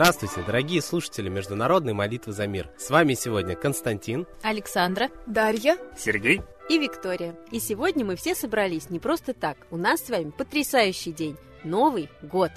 Здравствуйте, дорогие слушатели Международной молитвы за мир. С вами сегодня Константин, Александра, Дарья, Сергей и Виктория. И сегодня мы все собрались не просто так. У нас с вами потрясающий день. Новый год.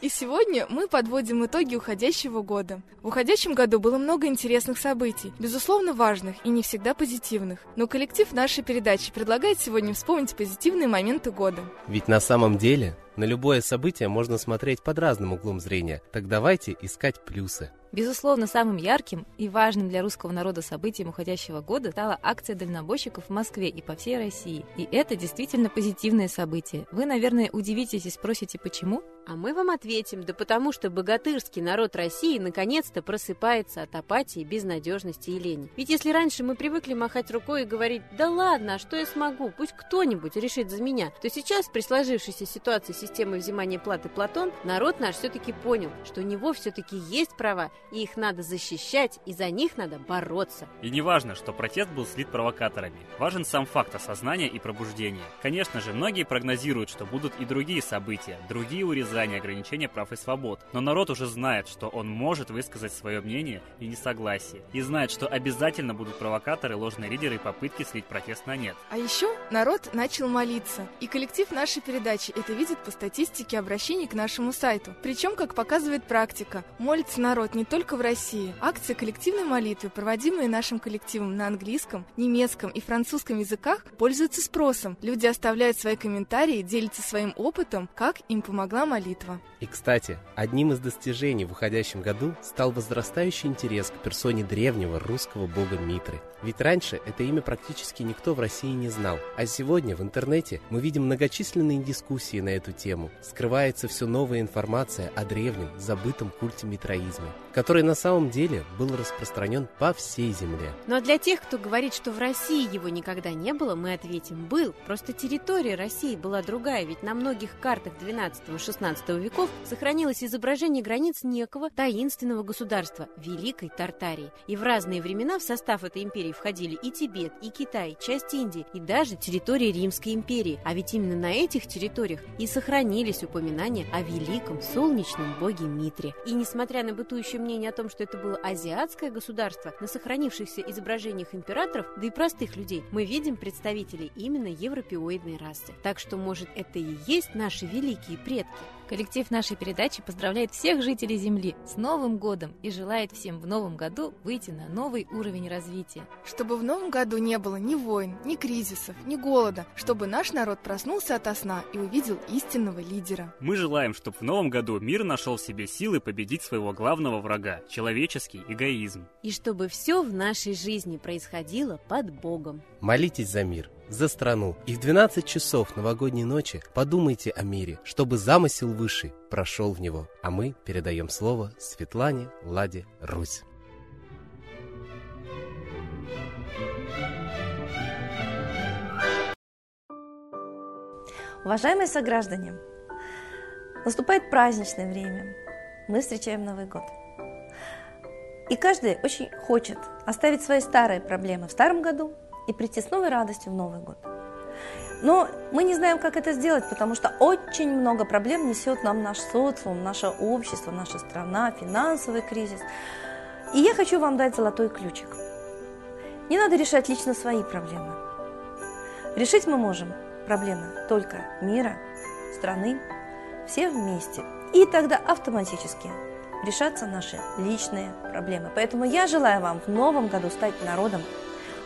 И сегодня мы подводим итоги уходящего года. В уходящем году было много интересных событий, безусловно важных и не всегда позитивных. Но коллектив нашей передачи предлагает сегодня вспомнить позитивные моменты года. Ведь на самом деле на любое событие можно смотреть под разным углом зрения. Так давайте искать плюсы. Безусловно, самым ярким и важным для русского народа событием уходящего года стала акция дальнобойщиков в Москве и по всей России. И это действительно позитивное событие. Вы, наверное, удивитесь и спросите, почему? А мы вам ответим, да потому что богатырский народ России наконец-то просыпается от апатии, безнадежности и лени. Ведь если раньше мы привыкли махать рукой и говорить «да ладно, а что я смогу, пусть кто-нибудь решит за меня», то сейчас при сложившейся ситуации системы взимания платы Платон народ наш все-таки понял, что у него все-таки есть права, и их надо защищать, и за них надо бороться. И не важно, что протест был слит провокаторами. Важен сам факт осознания и пробуждения. Конечно же, многие прогнозируют, что будут и другие события, другие урезания, ограничения прав и свобод. Но народ уже знает, что он может высказать свое мнение и несогласие. И знает, что обязательно будут провокаторы, ложные лидеры и попытки слить протест на нет. А еще народ начал молиться. И коллектив нашей передачи это видит по статистике обращений к нашему сайту. Причем, как показывает практика, молится народ не только в России. Акции коллективной молитвы, проводимые нашим коллективом на английском, немецком и французском языках, пользуются спросом. Люди оставляют свои комментарии, делятся своим опытом, как им помогла молитва. И, кстати, одним из достижений в уходящем году стал возрастающий интерес к персоне древнего русского бога Митры. Ведь раньше это имя практически никто в России не знал. А сегодня в интернете мы видим многочисленные дискуссии на эту тему. Скрывается все новая информация о древнем, забытом культе митроизма, который на самом деле был распространен по всей земле. Но для тех, кто говорит, что в России его никогда не было, мы ответим «был». Просто территория России была другая, ведь на многих картах 12-16 веков сохранилось изображение границ некого таинственного государства – Великой Тартарии. И в разные времена в состав этой империи входили и Тибет, и Китай, часть Индии, и даже территории Римской империи. А ведь именно на этих территориях и сохранились упоминания о великом солнечном боге Митре. И несмотря на бытующее мнение о том, что это было азиатское государство, на сохранившихся изображениях императоров, да и простых людей, мы видим представителей именно европеоидной расы. Так что, может, это и есть наши великие предки? Коллектив нашей передачи поздравляет всех жителей Земли с Новым годом и желает всем в новом году выйти на новый уровень развития. Чтобы в новом году не было ни войн, ни кризисов, ни голода, чтобы наш народ проснулся ото сна и увидел истинного лидера. Мы желаем, чтобы в новом году мир нашел в себе силы победить своего главного врага – человеческий эгоизм. И чтобы все в нашей жизни происходило под Богом. Молитесь за мир, за страну. И в 12 часов новогодней ночи подумайте о мире, чтобы замысел высший прошел в него. А мы передаем слово Светлане Ладе Русь. Уважаемые сограждане, наступает праздничное время. Мы встречаем Новый год. И каждый очень хочет оставить свои старые проблемы в старом году и прийти с новой радостью в Новый год. Но мы не знаем, как это сделать, потому что очень много проблем несет нам наш социум, наше общество, наша страна, финансовый кризис. И я хочу вам дать золотой ключик. Не надо решать лично свои проблемы. Решить мы можем проблемы только мира, страны, все вместе. И тогда автоматически решатся наши личные проблемы. Поэтому я желаю вам в новом году стать народом,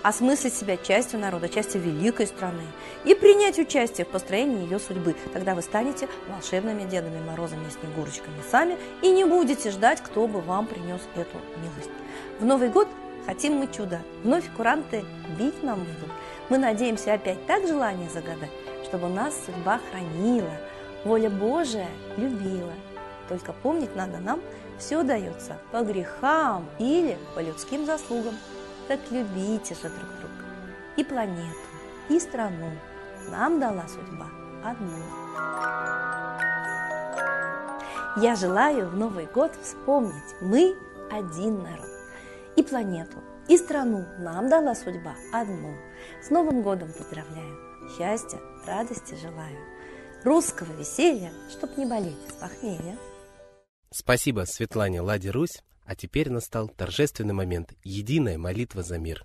осмыслить себя частью народа, частью великой страны и принять участие в построении ее судьбы. Тогда вы станете волшебными Дедами Морозами и Снегурочками сами и не будете ждать, кто бы вам принес эту милость. В Новый год хотим мы чудо. Вновь куранты бить нам будут. Мы надеемся опять так желание загадать, чтобы нас судьба хранила, воля Божия любила. Только помнить надо нам, все дается по грехам или по людским заслугам. Так любите же друг друга. И планету, и страну нам дала судьба одну. Я желаю в Новый год вспомнить, мы один народ. И планету, и страну нам дала судьба одну. С Новым годом поздравляю, счастья, радости желаю. Русского веселья, чтоб не болеть с похмелья. Спасибо Светлане Ладе Русь. А теперь настал торжественный момент – единая молитва за мир.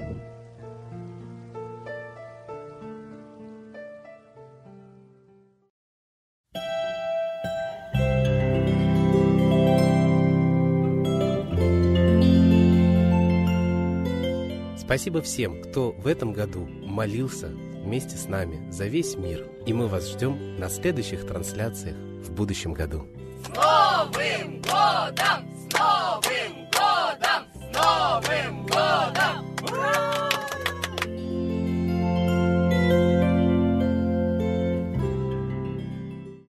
Спасибо всем, кто в этом году молился вместе с нами за весь мир. И мы вас ждем на следующих трансляциях в будущем году. С Новым годом! С Новым годом! С Новым годом!